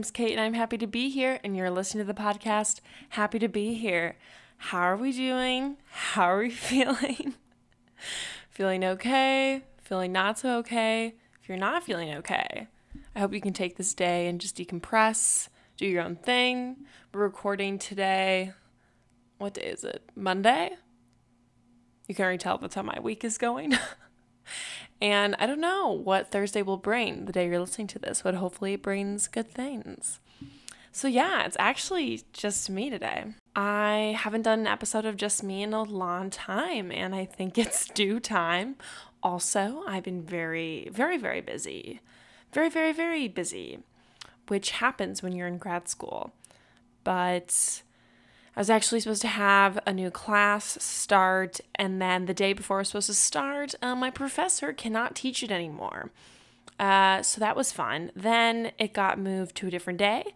Name's Kate, and I'm happy to be here. And you're listening to the podcast. Happy to be here. How are we doing? How are we feeling? feeling okay? Feeling not so okay? If you're not feeling okay, I hope you can take this day and just decompress, do your own thing. We're recording today. What day is it? Monday? You can already tell that's how my week is going. And I don't know what Thursday will bring the day you're listening to this, but hopefully it brings good things. So, yeah, it's actually just me today. I haven't done an episode of Just Me in a long time, and I think it's due time. Also, I've been very, very, very busy. Very, very, very busy, which happens when you're in grad school. But I was actually supposed to have a new class start, and then the day before I was supposed to start, uh, my professor cannot teach it anymore. Uh, so that was fun. Then it got moved to a different day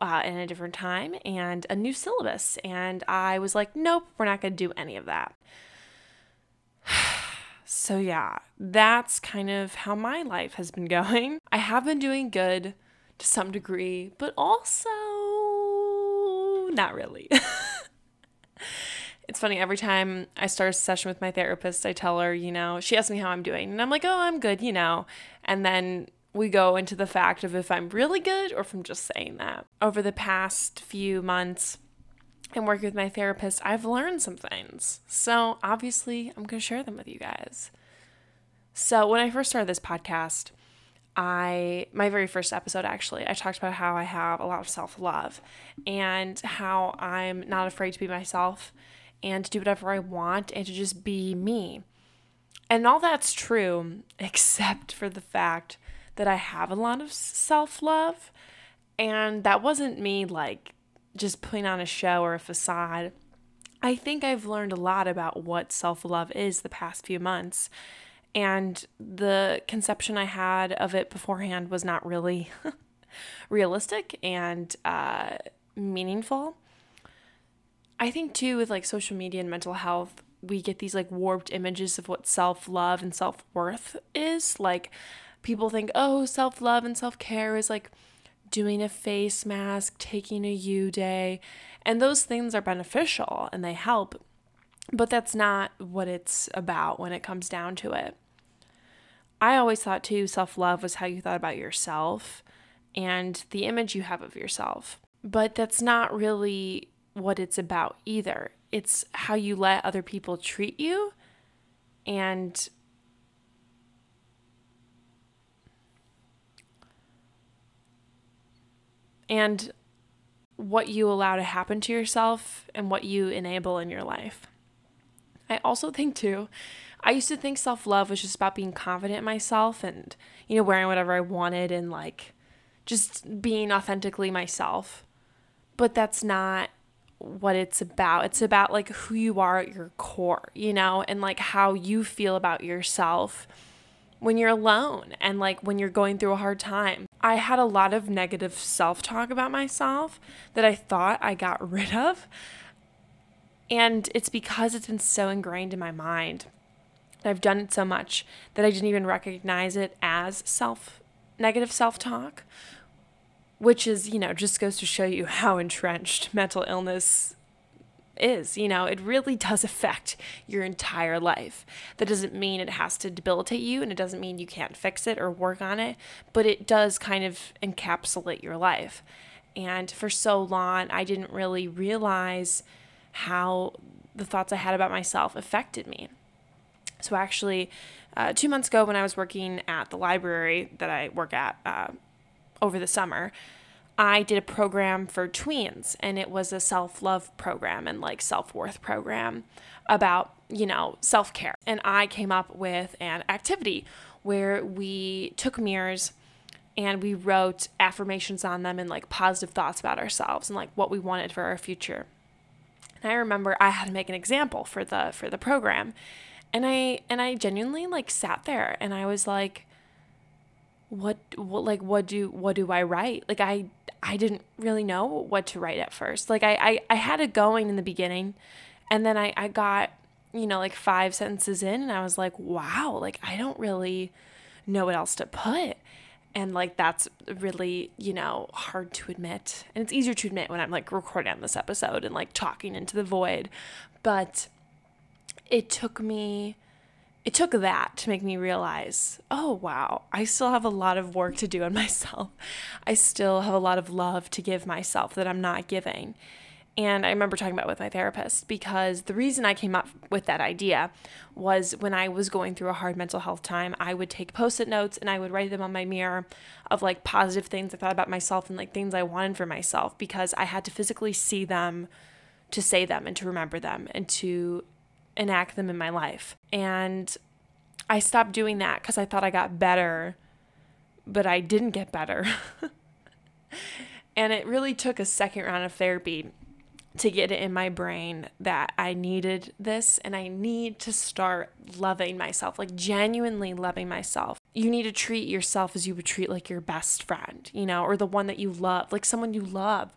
uh, and a different time and a new syllabus. And I was like, nope, we're not going to do any of that. so, yeah, that's kind of how my life has been going. I have been doing good to some degree, but also not really. it's funny every time I start a session with my therapist, I tell her, you know, she asks me how I'm doing, and I'm like, oh, I'm good, you know. And then we go into the fact of if I'm really good or if I'm just saying that. Over the past few months and working with my therapist, I've learned some things. So obviously, I'm going to share them with you guys. So when I first started this podcast, I my very first episode actually I talked about how I have a lot of self-love and how I'm not afraid to be myself and to do whatever I want and to just be me. And all that's true except for the fact that I have a lot of self-love and that wasn't me like just putting on a show or a facade. I think I've learned a lot about what self-love is the past few months and the conception I had of it beforehand was not really realistic and uh, meaningful. I think too with like social media and mental health, we get these like warped images of what self love and self worth is. Like people think, oh, self love and self care is like doing a face mask, taking a U day, and those things are beneficial and they help. But that's not what it's about when it comes down to it. I always thought too self love was how you thought about yourself and the image you have of yourself. But that's not really what it's about either. It's how you let other people treat you and and what you allow to happen to yourself and what you enable in your life. I also think too I used to think self love was just about being confident in myself and, you know, wearing whatever I wanted and like just being authentically myself. But that's not what it's about. It's about like who you are at your core, you know, and like how you feel about yourself when you're alone and like when you're going through a hard time. I had a lot of negative self talk about myself that I thought I got rid of. And it's because it's been so ingrained in my mind. I've done it so much that I didn't even recognize it as self negative self talk, which is, you know, just goes to show you how entrenched mental illness is. You know, it really does affect your entire life. That doesn't mean it has to debilitate you and it doesn't mean you can't fix it or work on it, but it does kind of encapsulate your life. And for so long, I didn't really realize how the thoughts I had about myself affected me. So, actually, uh, two months ago, when I was working at the library that I work at uh, over the summer, I did a program for tweens, and it was a self love program and like self worth program about, you know, self care. And I came up with an activity where we took mirrors and we wrote affirmations on them and like positive thoughts about ourselves and like what we wanted for our future. And I remember I had to make an example for the for the program and I and I genuinely like sat there and I was like what what like what do what do I write? Like I I didn't really know what to write at first. Like I I, I had it going in the beginning and then I, I got, you know, like five sentences in and I was like, wow, like I don't really know what else to put. And like that's really, you know, hard to admit. And it's easier to admit when I'm like recording on this episode and like talking into the void. But it took me it took that to make me realize, oh wow, I still have a lot of work to do on myself. I still have a lot of love to give myself that I'm not giving. And I remember talking about with my therapist because the reason I came up with that idea was when I was going through a hard mental health time, I would take post-it notes and I would write them on my mirror of like positive things I thought about myself and like things I wanted for myself because I had to physically see them to say them and to remember them and to enact them in my life. And I stopped doing that cuz I thought I got better, but I didn't get better. and it really took a second round of therapy to get it in my brain that I needed this and I need to start loving myself, like genuinely loving myself. You need to treat yourself as you would treat like your best friend, you know, or the one that you love, like someone you love.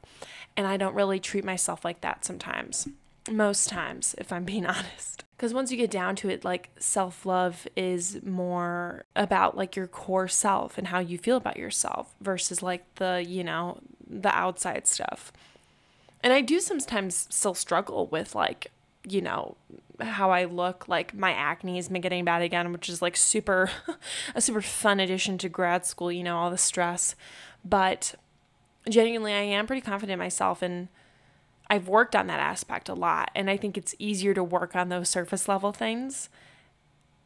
And I don't really treat myself like that sometimes. Most times, if I'm being honest. Because once you get down to it, like self love is more about like your core self and how you feel about yourself versus like the, you know, the outside stuff. And I do sometimes still struggle with like, you know, how I look. Like my acne has been getting bad again, which is like super, a super fun addition to grad school, you know, all the stress. But genuinely, I am pretty confident in myself and I've worked on that aspect a lot. And I think it's easier to work on those surface level things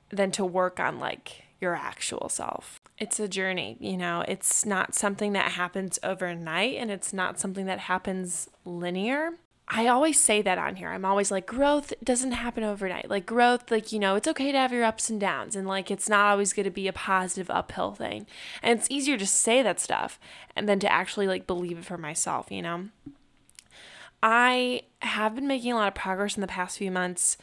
than to work on like your actual self it's a journey, you know, it's not something that happens overnight and it's not something that happens linear. I always say that on here. I'm always like, growth doesn't happen overnight. Like, growth, like, you know, it's okay to have your ups and downs, and like, it's not always going to be a positive uphill thing. And it's easier to say that stuff and then to actually like believe it for myself, you know? I have been making a lot of progress in the past few months,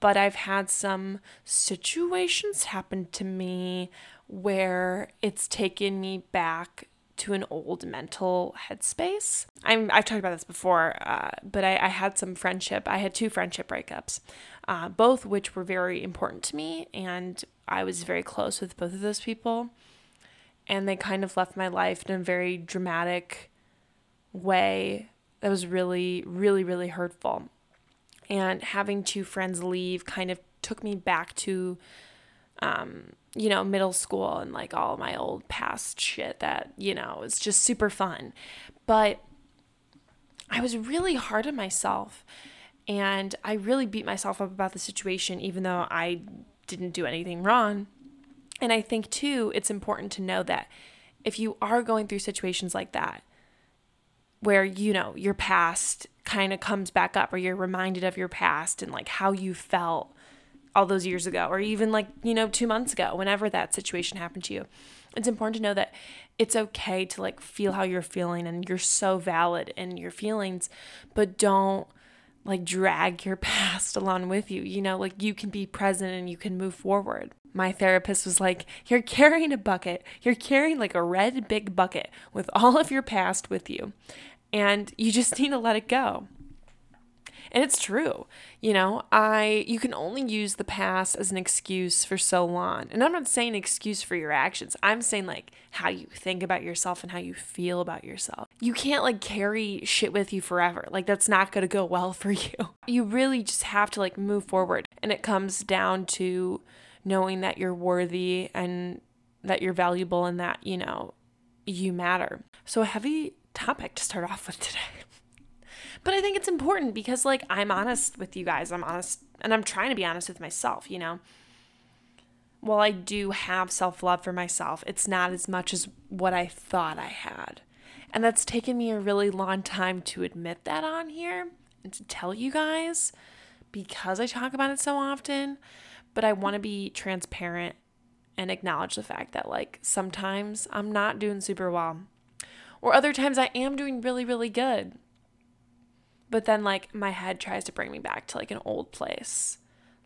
but I've had some situations happen to me where it's taken me back to an old mental headspace. I'm, I've talked about this before, uh, but I, I, had some friendship. I had two friendship breakups, uh, both which were very important to me, and I was very close with both of those people. And they kind of left my life in a very dramatic way that was really, really, really hurtful. And having two friends leave kind of took me back to um, you know, middle school and like all my old past shit that, you know, was just super fun. But I was really hard on myself and I really beat myself up about the situation, even though I didn't do anything wrong. And I think too, it's important to know that if you are going through situations like that, where, you know, your past kind of comes back up or you're reminded of your past and like how you felt all those years ago or even like, you know, 2 months ago, whenever that situation happened to you. It's important to know that it's okay to like feel how you're feeling and you're so valid in your feelings, but don't like drag your past along with you. You know, like you can be present and you can move forward. My therapist was like, You're carrying a bucket. You're carrying like a red big bucket with all of your past with you. And you just need to let it go. And it's true. You know, I you can only use the past as an excuse for so long. And I'm not saying excuse for your actions. I'm saying like how you think about yourself and how you feel about yourself. You can't like carry shit with you forever. Like that's not going to go well for you. You really just have to like move forward. And it comes down to knowing that you're worthy and that you're valuable and that, you know, you matter. So a heavy topic to start off with today. But I think it's important because, like, I'm honest with you guys. I'm honest, and I'm trying to be honest with myself, you know? While I do have self love for myself, it's not as much as what I thought I had. And that's taken me a really long time to admit that on here and to tell you guys because I talk about it so often. But I want to be transparent and acknowledge the fact that, like, sometimes I'm not doing super well, or other times I am doing really, really good. But then like my head tries to bring me back to like an old place.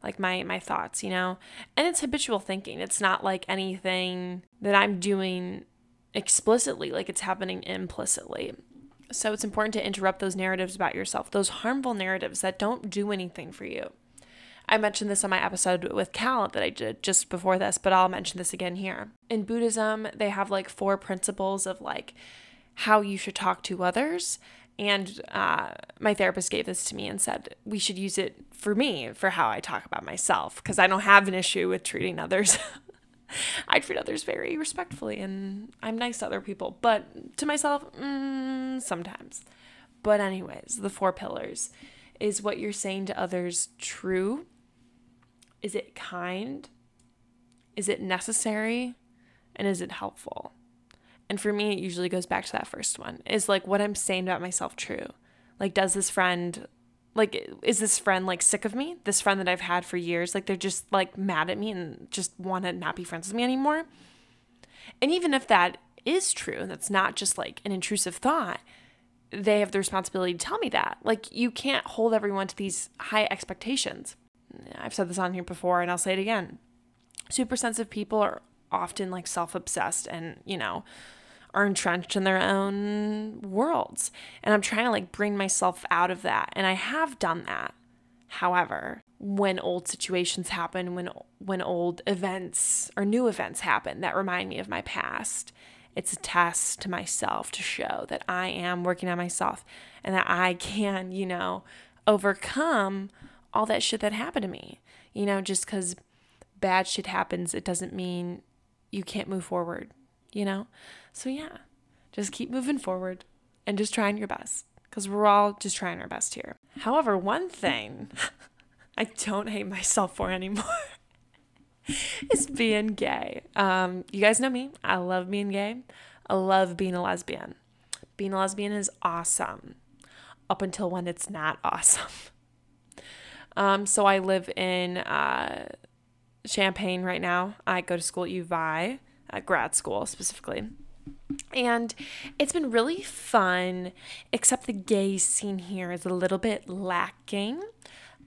Like my my thoughts you know? And it's habitual thinking. It's not like anything that i'm doing explicitly like it's happening implicitly. So it's important to interrupt those narratives about yourself those harmful narratives that don't do anything for you. I mentioned this on my episode with Cal that I did just before this, but I'll mention this again here. In Buddhism, they have like four principles of like how you should talk to others. And uh, my therapist gave this to me and said we should use it for me for how I talk about myself because I don't have an issue with treating others. I treat others very respectfully and I'm nice to other people, but to myself, mm, sometimes. But, anyways, the four pillars is what you're saying to others true? Is it kind? Is it necessary? And is it helpful? And for me, it usually goes back to that first one is like what I'm saying about myself true? Like, does this friend, like, is this friend like sick of me? This friend that I've had for years, like, they're just like mad at me and just want to not be friends with me anymore? And even if that is true, and that's not just like an intrusive thought, they have the responsibility to tell me that. Like, you can't hold everyone to these high expectations. I've said this on here before and I'll say it again. Super sensitive people are often like self obsessed and, you know, are entrenched in their own worlds. And I'm trying to like bring myself out of that. And I have done that. However, when old situations happen, when when old events or new events happen that remind me of my past, it's a test to myself to show that I am working on myself and that I can, you know, overcome all that shit that happened to me. You know, just because bad shit happens, it doesn't mean you can't move forward, you know? So, yeah, just keep moving forward and just trying your best because we're all just trying our best here. However, one thing I don't hate myself for anymore is being gay. Um, you guys know me. I love being gay. I love being a lesbian. Being a lesbian is awesome up until when it's not awesome. Um, so I live in uh, Champaign right now. I go to school at U of I, at grad school specifically. And it's been really fun, except the gay scene here is a little bit lacking.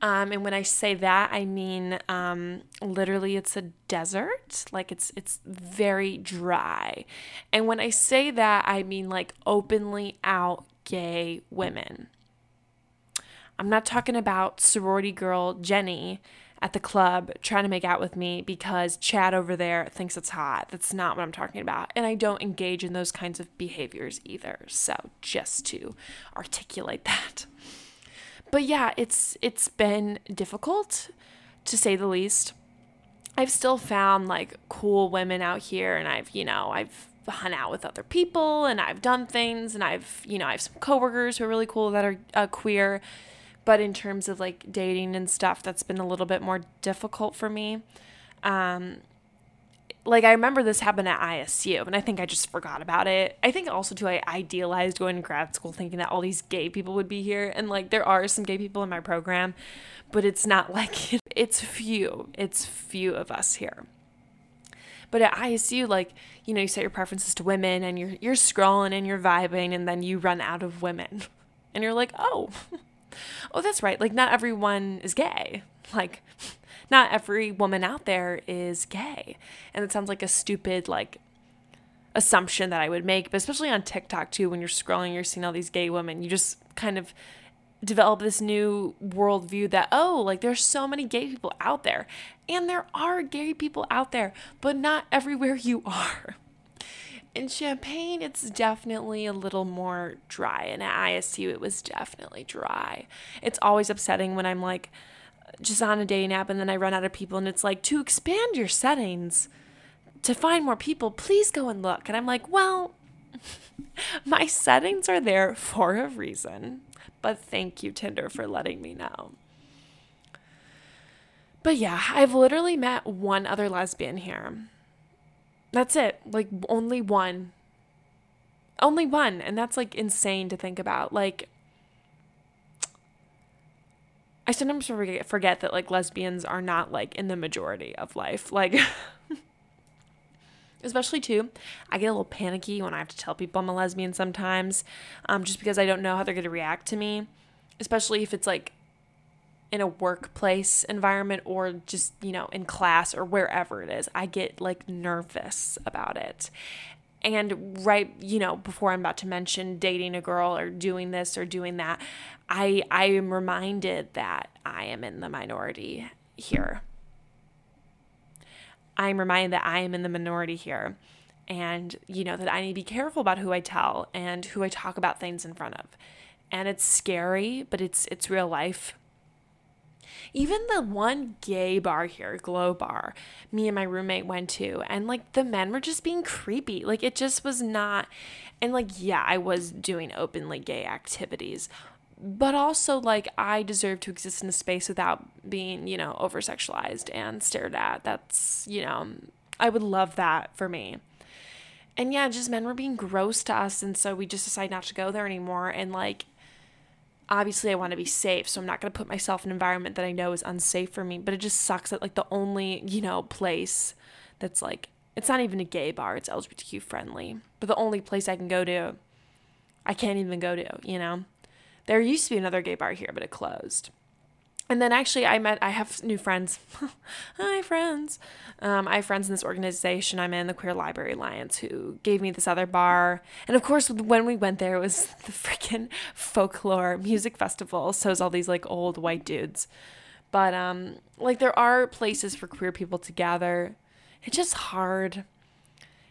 Um, and when I say that, I mean um, literally it's a desert. Like it's it's very dry. And when I say that, I mean like openly out gay women. I'm not talking about sorority girl Jenny at the club trying to make out with me because Chad over there thinks it's hot. That's not what I'm talking about. And I don't engage in those kinds of behaviors either. So, just to articulate that but yeah, it's it's been difficult to say the least. I've still found like cool women out here and I've, you know, I've hung out with other people and I've done things and I've, you know, I have some coworkers who are really cool that are uh, queer. But in terms of like dating and stuff, that's been a little bit more difficult for me. Um, like I remember this happened at ISU and I think I just forgot about it. I think also too I idealized going to grad school thinking that all these gay people would be here and like there are some gay people in my program, but it's not like it's few. It's few of us here. But at ISU, like, you know, you set your preferences to women and you're you're scrolling and you're vibing and then you run out of women. And you're like, oh, oh, that's right. Like not everyone is gay. Like not every woman out there is gay. And it sounds like a stupid, like, assumption that I would make, but especially on TikTok too, when you're scrolling, you're seeing all these gay women, you just kind of develop this new worldview that, oh, like there's so many gay people out there. And there are gay people out there, but not everywhere you are. In Champaign, it's definitely a little more dry. And at ISU, it was definitely dry. It's always upsetting when I'm like, just on a dating app and then I run out of people and it's like to expand your settings to find more people, please go and look. And I'm like, well, my settings are there for a reason. But thank you, Tinder, for letting me know. But yeah, I've literally met one other lesbian here. That's it. Like, only one. Only one. And that's like insane to think about. Like, I sometimes forget, that like lesbians are not like in the majority of life. Like, especially too, I get a little panicky when I have to tell people I'm a lesbian sometimes, um, just because I don't know how they're gonna react to me, especially if it's like in a workplace environment or just you know in class or wherever it is. I get like nervous about it. And right, you know, before I'm about to mention dating a girl or doing this or doing that, I I am reminded that I am in the minority here. I'm reminded that I am in the minority here and you know that I need to be careful about who I tell and who I talk about things in front of. And it's scary, but it's it's real life. Even the one gay bar here, Glow Bar, me and my roommate went to, and like the men were just being creepy. Like it just was not and like yeah, I was doing openly gay activities, but also like I deserve to exist in a space without being, you know, over sexualized and stared at. That's, you know, I would love that for me. And yeah, just men were being gross to us. And so we just decided not to go there anymore. And like, obviously, I want to be safe. So I'm not going to put myself in an environment that I know is unsafe for me. But it just sucks that like the only, you know, place that's like, it's not even a gay bar, it's LGBTQ friendly. But the only place I can go to, I can't even go to, you know? There used to be another gay bar here, but it closed. And then actually, I met, I have new friends. Hi, friends. Um, I have friends in this organization I'm in, the Queer Library Alliance, who gave me this other bar. And of course, when we went there, it was the freaking folklore music festival. So it was all these like old white dudes. But um, like, there are places for queer people to gather. It's just hard.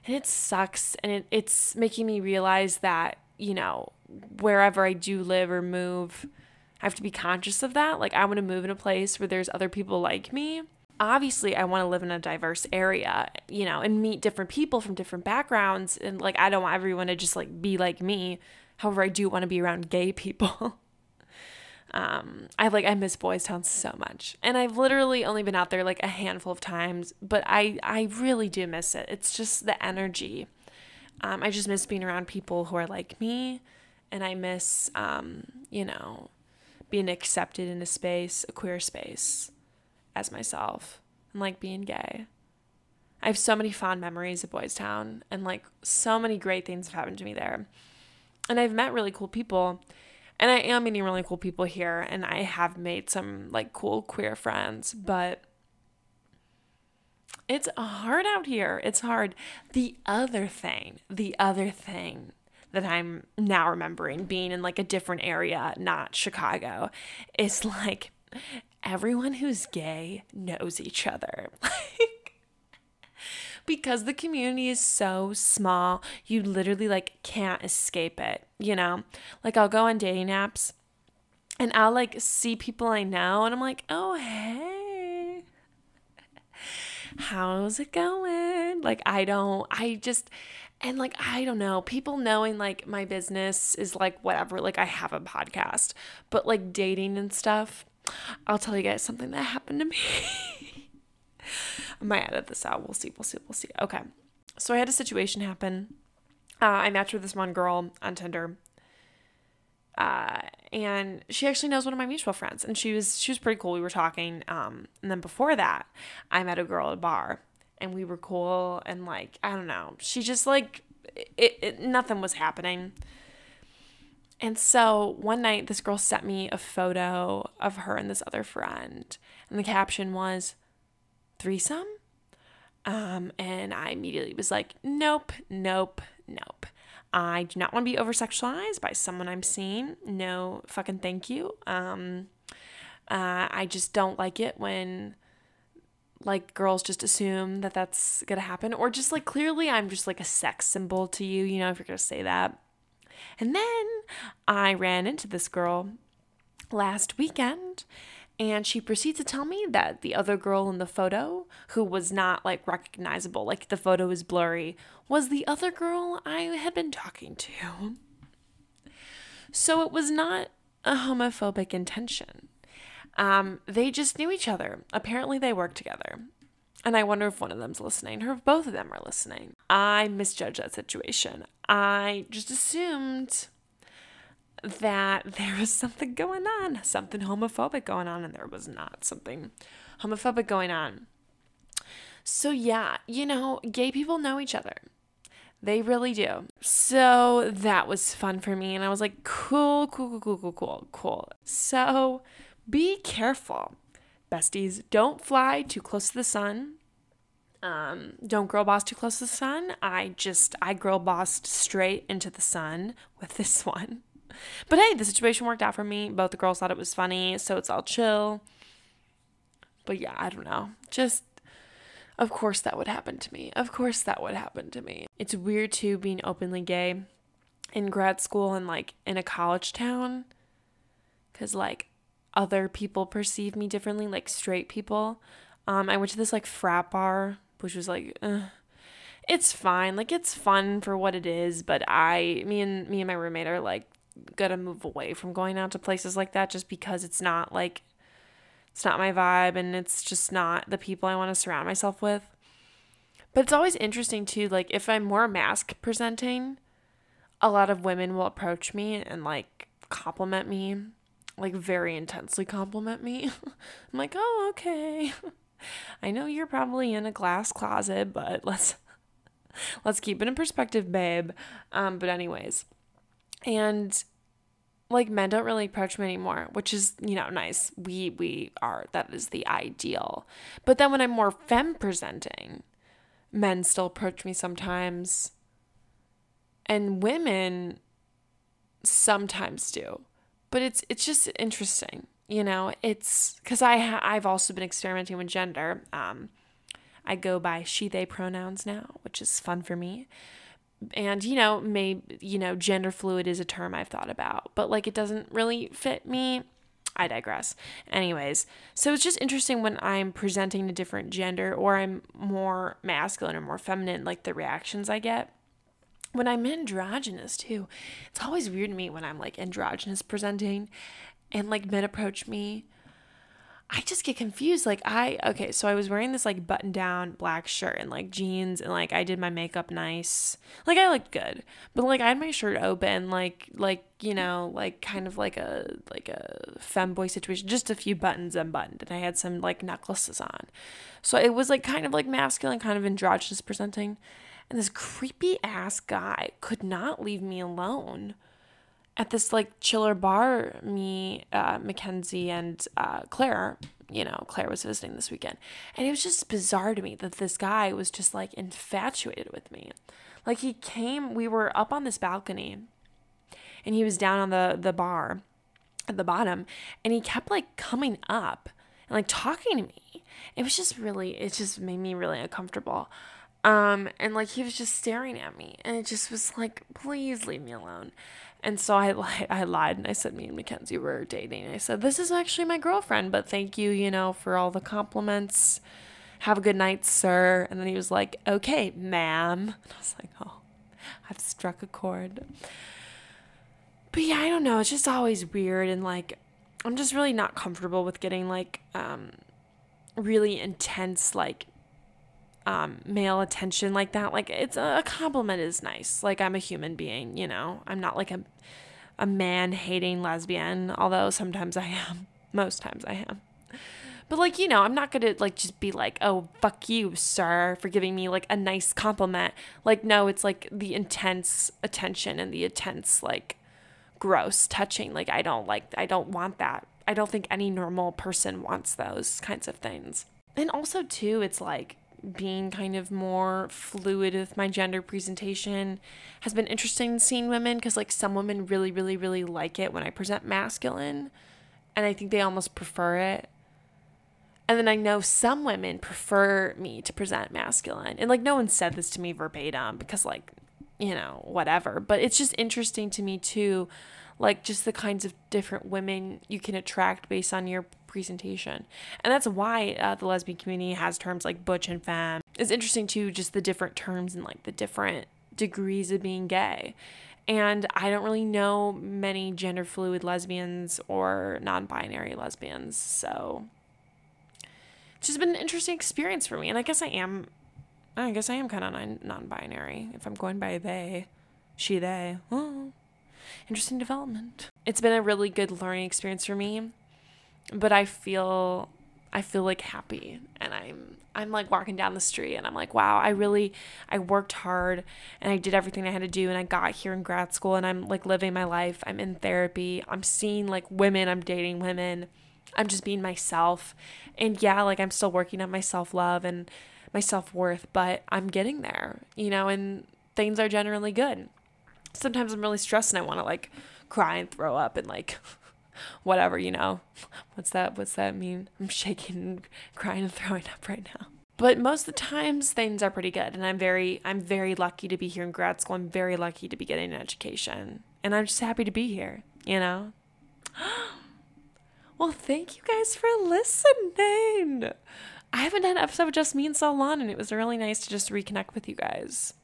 And it sucks. And it, it's making me realize that, you know, wherever I do live or move, I have to be conscious of that. Like, I want to move in a place where there's other people like me. Obviously, I want to live in a diverse area, you know, and meet different people from different backgrounds. And like, I don't want everyone to just like be like me. However, I do want to be around gay people. um, I like, I miss Boys Town so much. And I've literally only been out there like a handful of times, but I, I really do miss it. It's just the energy. Um, I just miss being around people who are like me and I miss, um, you know, being accepted in a space, a queer space, as myself, and like being gay. I have so many fond memories of Boys Town, and like so many great things have happened to me there. And I've met really cool people, and I am meeting really cool people here, and I have made some like cool queer friends, but it's hard out here. It's hard. The other thing, the other thing that I'm now remembering being in like a different area, not Chicago, is like everyone who's gay knows each other. Like because the community is so small, you literally like can't escape it, you know? Like I'll go on dating apps and I'll like see people I know and I'm like, "Oh, hey. How's it going?" Like I don't I just and like i don't know people knowing like my business is like whatever like i have a podcast but like dating and stuff i'll tell you guys something that happened to me. I might edit this out. We'll see we'll see we'll see. Okay. So i had a situation happen. Uh, i matched with this one girl on tinder. Uh, and she actually knows one of my mutual friends and she was she was pretty cool. We were talking um, and then before that i met a girl at a bar and we were cool and like I don't know. She just like it, it nothing was happening. And so one night this girl sent me a photo of her and this other friend and the caption was threesome. Um, and I immediately was like, nope, nope, nope. I do not want to be over sexualized by someone I'm seeing. No fucking thank you. Um, uh, I just don't like it when like girls just assume that that's gonna happen or just like clearly i'm just like a sex symbol to you you know if you're gonna say that. And then i ran into this girl last weekend and she proceeds to tell me that the other girl in the photo who was not like recognizable like the photo is blurry was the other girl i had been talking to. So it was not a homophobic intention um, they just knew each other. Apparently, they worked together. And I wonder if one of them's listening or if both of them are listening. I misjudged that situation. I just assumed that there was something going on, something homophobic going on, and there was not something homophobic going on. So, yeah, you know, gay people know each other. They really do. So that was fun for me. And I was like, cool, cool, cool, cool, cool, cool, cool. So be careful, besties. Don't fly too close to the sun. Um, don't girl boss too close to the sun. I just, I girl bossed straight into the sun with this one. But hey, the situation worked out for me. Both the girls thought it was funny, so it's all chill. but yeah, I don't know. Just of course that would happen to me. Of course that would happen to me. It's weird too being openly gay in grad school and like in a college town cuz like other people perceive me differently, like straight people. Um I went to this like frat bar, which was like it's fine. Like it's fun for what it is, but I me and me and my roommate are like gotta move away from going out to places like that just because it's not like it's not my vibe and it's just not the people I want to surround myself with. But it's always interesting too, like if I'm more masc presenting, a lot of women will approach me and like compliment me, like very intensely compliment me. I'm like, oh, okay. I know you're probably in a glass closet, but let's let's keep it in perspective, babe. Um, but anyways, and like men don't really approach me anymore, which is, you know, nice. We we are that is the ideal. But then when I'm more femme presenting, men still approach me sometimes. And women sometimes do. But it's it's just interesting, you know. It's cuz I I've also been experimenting with gender. Um I go by she they pronouns now, which is fun for me and you know may you know gender fluid is a term i've thought about but like it doesn't really fit me i digress anyways so it's just interesting when i'm presenting a different gender or i'm more masculine or more feminine like the reactions i get when i'm androgynous too it's always weird to me when i'm like androgynous presenting and like men approach me I just get confused. Like I okay, so I was wearing this like button down black shirt and like jeans and like I did my makeup nice. Like I looked good. But like I had my shirt open, like like, you know, like kind of like a like a femboy situation, just a few buttons unbuttoned and I had some like necklaces on. So it was like kind of like masculine, kind of androgynous presenting. And this creepy ass guy could not leave me alone at this like chiller bar, me, uh, Mackenzie, and uh, Claire, you know, Claire was visiting this weekend. And it was just bizarre to me that this guy was just like infatuated with me. Like he came, we were up on this balcony and he was down on the, the bar at the bottom and he kept like coming up and like talking to me. It was just really, it just made me really uncomfortable. Um, and like he was just staring at me and it just was like, please leave me alone. And so I, I lied and I said, me and Mackenzie were dating. I said, this is actually my girlfriend, but thank you, you know, for all the compliments. Have a good night, sir. And then he was like, okay, ma'am. And I was like, oh, I've struck a chord. But yeah, I don't know. It's just always weird. And like, I'm just really not comfortable with getting like, um, really intense, like, um, male attention like that. Like it's a, compliment is nice. Like I'm a human being, you know. I'm not like a a man hating lesbian, although sometimes I am. Most times I am. But like, you know, I'm not gonna like just be like, oh fuck you, sir, for giving me like a nice compliment. Like, no, it's like the intense attention and the intense like gross touching. Like I don't like I don't want that. I don't think any normal person wants those kinds of things. And also too, it's like being kind of more fluid with my gender presentation has been interesting seeing women because like some women really really really like it when i present masculine and i think they almost prefer it. And then i know some women prefer me to present masculine and like no one said this to me verbatim because like you know whatever but it's just interesting to me too like just the kinds of different women you can attract based on your presentation. And that's why uh, the lesbian community has terms like butch and femme. It's interesting too, just the different terms and like the different degrees of being gay. And I don't really know many gender fluid lesbians or non binary lesbians. So it's just been an interesting experience for me. And I guess I am, I guess I am kind of non binary if I'm going by they, she, they. Oh, interesting development. It's been a really good learning experience for me but I feel I feel like happy and I'm I'm like walking down the street and I'm like, wow, I really I worked hard and I did everything I had to do and I got here in grad school and I'm like living my life. I'm in therapy. I'm seeing like women, I'm dating women. I'm just being myself. And yeah, like I'm still working on my self-love and my self-worth, but I'm getting there, you know, and things are generally good. Sometimes I'm really stressed and I want to like cry and throw up and like whatever, you know. What's that? What's that mean? I'm shaking, and crying, and throwing up right now. But most of the times things are pretty good, and I'm very, I'm very lucky to be here in grad school. I'm very lucky to be getting an education, and I'm just happy to be here. You know. well, thank you guys for listening. I haven't done an episode with just me in so long, and it was really nice to just reconnect with you guys.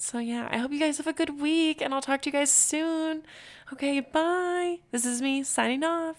So, yeah, I hope you guys have a good week, and I'll talk to you guys soon. Okay, bye. This is me signing off.